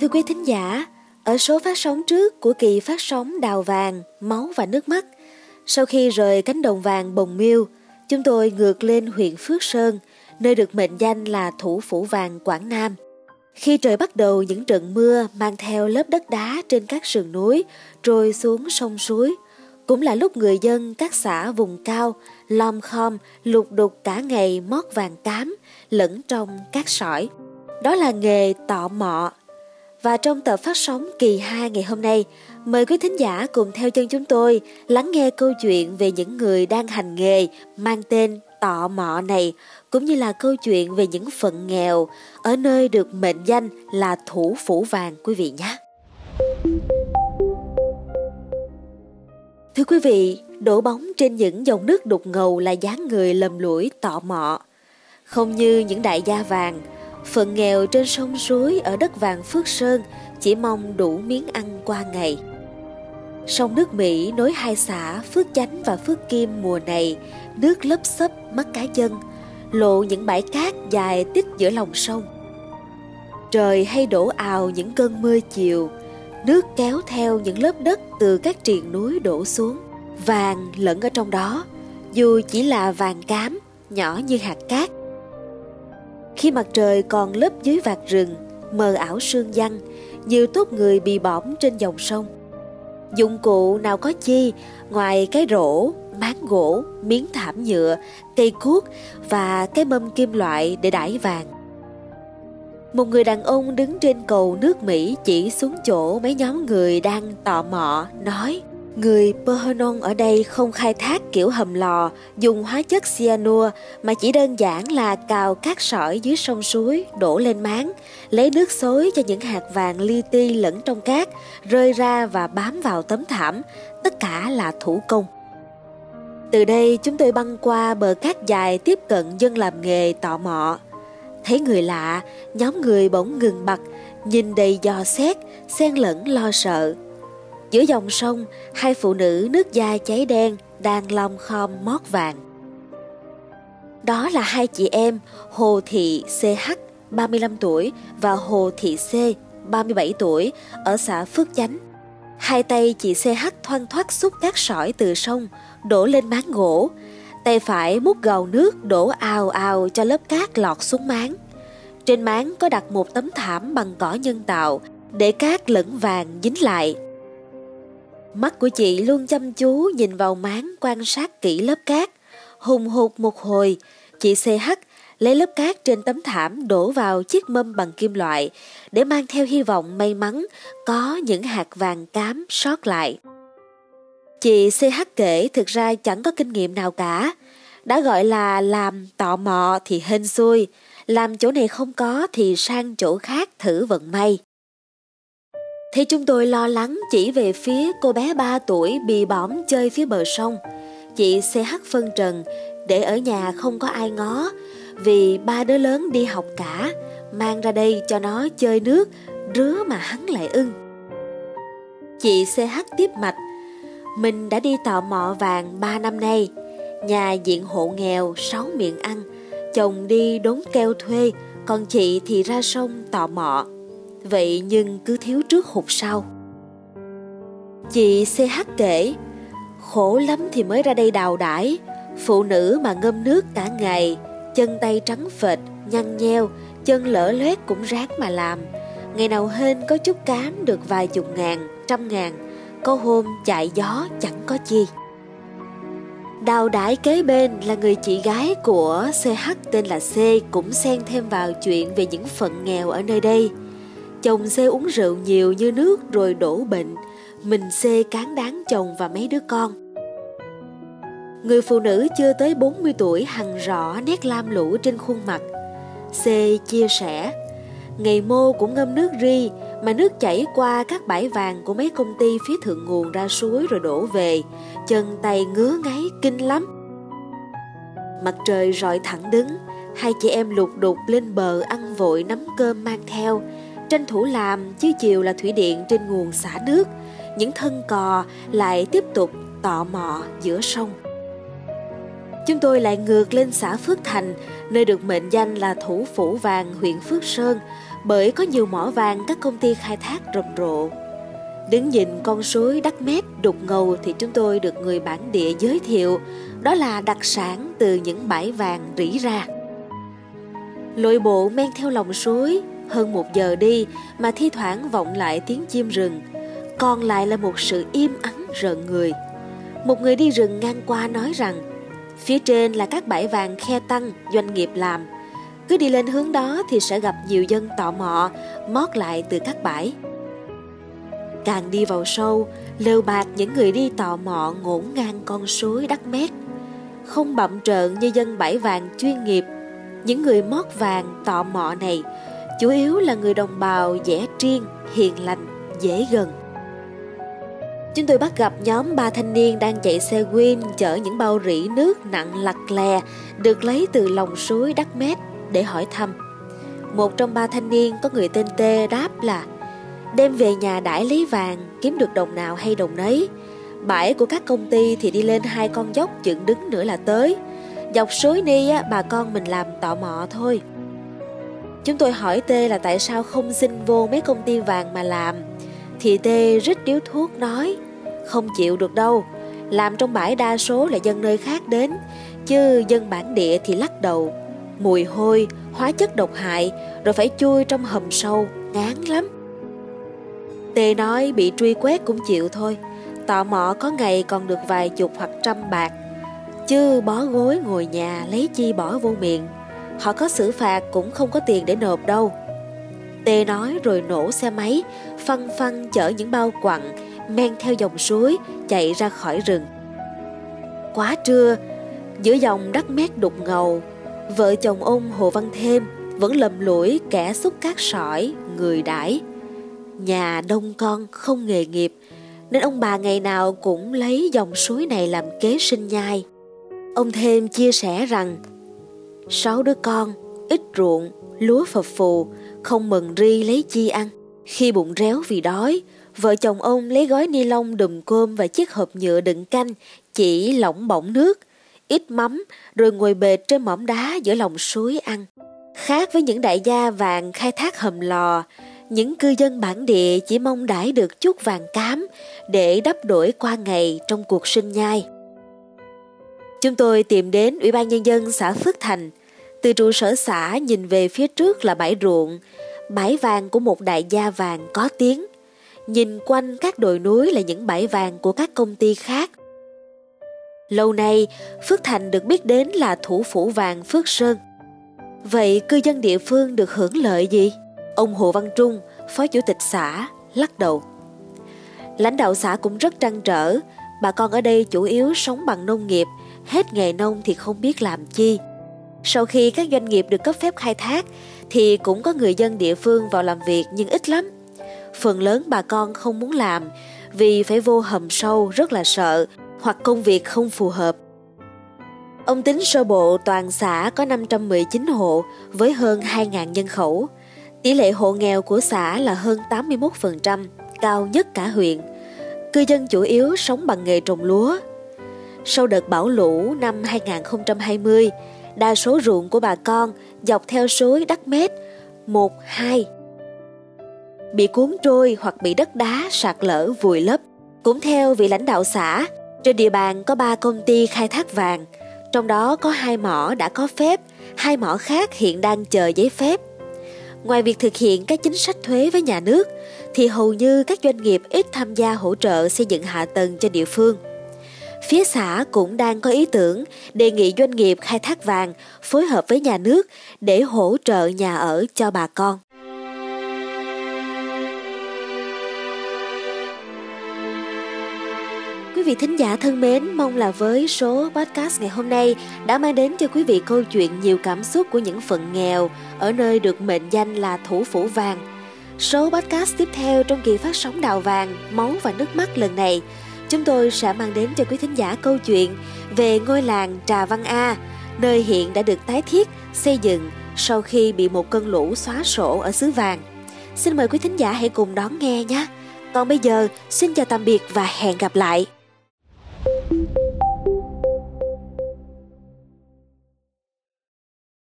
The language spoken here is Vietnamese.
Thưa quý thính giả, ở số phát sóng trước của kỳ phát sóng Đào Vàng, Máu và Nước Mắt, sau khi rời cánh đồng vàng Bồng Miêu, chúng tôi ngược lên huyện Phước Sơn, nơi được mệnh danh là thủ phủ vàng Quảng Nam. Khi trời bắt đầu những trận mưa mang theo lớp đất đá trên các sườn núi trôi xuống sông suối, cũng là lúc người dân các xã vùng cao lom khom lục đục cả ngày mót vàng cám lẫn trong các sỏi. Đó là nghề tọ mọ. Và trong tập phát sóng kỳ 2 ngày hôm nay, mời quý thính giả cùng theo chân chúng tôi lắng nghe câu chuyện về những người đang hành nghề mang tên tọ mọ này, cũng như là câu chuyện về những phận nghèo ở nơi được mệnh danh là thủ phủ vàng quý vị nhé. Thưa quý vị, đổ bóng trên những dòng nước đục ngầu là dáng người lầm lũi tọ mọ. Không như những đại gia vàng, phận nghèo trên sông suối ở đất vàng Phước Sơn chỉ mong đủ miếng ăn qua ngày. Sông nước Mỹ nối hai xã Phước Chánh và Phước Kim mùa này, nước lấp xấp mắt cá chân, lộ những bãi cát dài tích giữa lòng sông. Trời hay đổ ào những cơn mưa chiều, nước kéo theo những lớp đất từ các triền núi đổ xuống, vàng lẫn ở trong đó, dù chỉ là vàng cám, nhỏ như hạt cát. Khi mặt trời còn lấp dưới vạt rừng, mờ ảo sương giăng, nhiều tốt người bị bõm trên dòng sông. Dụng cụ nào có chi ngoài cái rổ, máng gỗ, miếng thảm nhựa, cây cuốc và cái mâm kim loại để đãi vàng. Một người đàn ông đứng trên cầu nước Mỹ chỉ xuống chỗ mấy nhóm người đang tò mò, nói Người Pohonon ở đây không khai thác kiểu hầm lò, dùng hóa chất cyanua mà chỉ đơn giản là cào cát sỏi dưới sông suối, đổ lên máng, lấy nước xối cho những hạt vàng li ti lẫn trong cát, rơi ra và bám vào tấm thảm, tất cả là thủ công. Từ đây chúng tôi băng qua bờ cát dài tiếp cận dân làm nghề tọ mọ. Thấy người lạ, nhóm người bỗng ngừng bặt, nhìn đầy dò xét, xen lẫn lo sợ. Giữa dòng sông, hai phụ nữ nước da cháy đen đang lom khom mót vàng. Đó là hai chị em Hồ Thị CH 35 tuổi và Hồ Thị C 37 tuổi ở xã Phước Chánh. Hai tay chị CH thoăn thoát xúc cát sỏi từ sông, đổ lên máng gỗ. Tay phải múc gầu nước đổ ào ào cho lớp cát lọt xuống máng. Trên máng có đặt một tấm thảm bằng cỏ nhân tạo để cát lẫn vàng dính lại. Mắt của chị luôn chăm chú nhìn vào máng quan sát kỹ lớp cát. Hùng hụt một hồi, chị CH lấy lớp cát trên tấm thảm đổ vào chiếc mâm bằng kim loại để mang theo hy vọng may mắn có những hạt vàng cám sót lại. Chị CH kể thực ra chẳng có kinh nghiệm nào cả. Đã gọi là làm tọ mò thì hên xui, làm chỗ này không có thì sang chỗ khác thử vận may. Thấy chúng tôi lo lắng chỉ về phía cô bé 3 tuổi bị bỏm chơi phía bờ sông. Chị CH phân trần để ở nhà không có ai ngó vì ba đứa lớn đi học cả, mang ra đây cho nó chơi nước, rứa mà hắn lại ưng. Chị CH tiếp mạch, mình đã đi tò mọ vàng 3 năm nay, nhà diện hộ nghèo, sáu miệng ăn, chồng đi đốn keo thuê, còn chị thì ra sông tọ mọ. Vậy nhưng cứ thiếu trước hụt sau. Chị CH kể, khổ lắm thì mới ra đây đào đãi, phụ nữ mà ngâm nước cả ngày, chân tay trắng phệt, nhăn nheo, chân lỡ loét cũng ráng mà làm. Ngày nào hên có chút cám được vài chục ngàn, trăm ngàn, có hôm chạy gió chẳng có chi. Đào đãi kế bên là người chị gái của CH tên là C cũng xen thêm vào chuyện về những phận nghèo ở nơi đây. Chồng xe uống rượu nhiều như nước rồi đổ bệnh, mình xe cán đáng chồng và mấy đứa con. Người phụ nữ chưa tới 40 tuổi hằn rõ nét lam lũ trên khuôn mặt. C chia sẻ, ngày mô cũng ngâm nước ri mà nước chảy qua các bãi vàng của mấy công ty phía thượng nguồn ra suối rồi đổ về, chân tay ngứa ngáy kinh lắm. Mặt trời rọi thẳng đứng, hai chị em lục đục lên bờ ăn vội nắm cơm mang theo, tranh thủ làm chứ chiều là thủy điện trên nguồn xả nước, những thân cò lại tiếp tục tọ mò giữa sông. Chúng tôi lại ngược lên xã Phước Thành, nơi được mệnh danh là thủ phủ vàng huyện Phước Sơn, bởi có nhiều mỏ vàng các công ty khai thác rầm rộ. Đứng nhìn con suối đắt mét đục ngầu thì chúng tôi được người bản địa giới thiệu, đó là đặc sản từ những bãi vàng rỉ ra. Lội bộ men theo lòng suối, hơn một giờ đi mà thi thoảng vọng lại tiếng chim rừng, còn lại là một sự im ắng rợn người. Một người đi rừng ngang qua nói rằng, phía trên là các bãi vàng khe tăng doanh nghiệp làm. Cứ đi lên hướng đó thì sẽ gặp nhiều dân tò mò, mót lại từ các bãi. Càng đi vào sâu, lều bạc những người đi tò mò ngổn ngang con suối đắt mét. Không bậm trợn như dân bãi vàng chuyên nghiệp, những người mót vàng tò mò này chủ yếu là người đồng bào dễ triên, hiền lành, dễ gần. Chúng tôi bắt gặp nhóm ba thanh niên đang chạy xe Win chở những bao rỉ nước nặng lặt lè được lấy từ lòng suối đắt mét để hỏi thăm. Một trong ba thanh niên có người tên Tê đáp là Đem về nhà đãi lấy vàng, kiếm được đồng nào hay đồng nấy. Bãi của các công ty thì đi lên hai con dốc dựng đứng nữa là tới. Dọc suối ni á, bà con mình làm tọ mọ thôi. Chúng tôi hỏi Tê là tại sao không xin vô mấy công ty vàng mà làm. Thì Tê rít điếu thuốc nói, không chịu được đâu. Làm trong bãi đa số là dân nơi khác đến, chứ dân bản địa thì lắc đầu. Mùi hôi, hóa chất độc hại, rồi phải chui trong hầm sâu, ngán lắm. Tê nói bị truy quét cũng chịu thôi Tò mò có ngày còn được vài chục hoặc trăm bạc Chứ bó gối ngồi nhà lấy chi bỏ vô miệng Họ có xử phạt cũng không có tiền để nộp đâu. Tê nói rồi nổ xe máy phân phân chở những bao quặng, Men theo dòng suối, Chạy ra khỏi rừng. Quá trưa, Giữa dòng đất mét đục ngầu, Vợ chồng ông Hồ Văn Thêm Vẫn lầm lũi kẻ xúc cát sỏi, Người đãi. Nhà đông con không nghề nghiệp, Nên ông bà ngày nào cũng lấy dòng suối này làm kế sinh nhai. Ông thêm chia sẻ rằng Sáu đứa con, ít ruộng, lúa phập phù Không mừng ri lấy chi ăn Khi bụng réo vì đói Vợ chồng ông lấy gói ni lông đùm cơm và chiếc hộp nhựa đựng canh Chỉ lỏng bỏng nước Ít mắm Rồi ngồi bệt trên mỏm đá giữa lòng suối ăn Khác với những đại gia vàng khai thác hầm lò những cư dân bản địa chỉ mong đãi được chút vàng cám để đắp đổi qua ngày trong cuộc sinh nhai. Chúng tôi tìm đến Ủy ban Nhân dân xã Phước Thành. Từ trụ sở xã nhìn về phía trước là bãi ruộng, bãi vàng của một đại gia vàng có tiếng. Nhìn quanh các đồi núi là những bãi vàng của các công ty khác. Lâu nay, Phước Thành được biết đến là thủ phủ vàng Phước Sơn. Vậy cư dân địa phương được hưởng lợi gì? Ông Hồ Văn Trung, phó chủ tịch xã, lắc đầu. Lãnh đạo xã cũng rất trăn trở, bà con ở đây chủ yếu sống bằng nông nghiệp, hết nghề nông thì không biết làm chi. Sau khi các doanh nghiệp được cấp phép khai thác thì cũng có người dân địa phương vào làm việc nhưng ít lắm. Phần lớn bà con không muốn làm vì phải vô hầm sâu rất là sợ hoặc công việc không phù hợp. Ông tính sơ bộ toàn xã có 519 hộ với hơn 2.000 nhân khẩu. Tỷ lệ hộ nghèo của xã là hơn 81%, cao nhất cả huyện. Cư dân chủ yếu sống bằng nghề trồng lúa. Sau đợt bão lũ năm 2020, đa số ruộng của bà con dọc theo suối đất Mét 1, 2 bị cuốn trôi hoặc bị đất đá sạt lở vùi lấp. Cũng theo vị lãnh đạo xã, trên địa bàn có 3 công ty khai thác vàng, trong đó có hai mỏ đã có phép, hai mỏ khác hiện đang chờ giấy phép. Ngoài việc thực hiện các chính sách thuế với nhà nước, thì hầu như các doanh nghiệp ít tham gia hỗ trợ xây dựng hạ tầng cho địa phương. Phía xã cũng đang có ý tưởng đề nghị doanh nghiệp khai thác vàng phối hợp với nhà nước để hỗ trợ nhà ở cho bà con. Quý vị thính giả thân mến, mong là với số podcast ngày hôm nay đã mang đến cho quý vị câu chuyện nhiều cảm xúc của những phận nghèo ở nơi được mệnh danh là thủ phủ vàng. Số podcast tiếp theo trong kỳ phát sóng đào vàng, máu và nước mắt lần này, chúng tôi sẽ mang đến cho quý thính giả câu chuyện về ngôi làng Trà Văn A, nơi hiện đã được tái thiết, xây dựng sau khi bị một cơn lũ xóa sổ ở xứ vàng. Xin mời quý thính giả hãy cùng đón nghe nhé. Còn bây giờ, xin chào tạm biệt và hẹn gặp lại.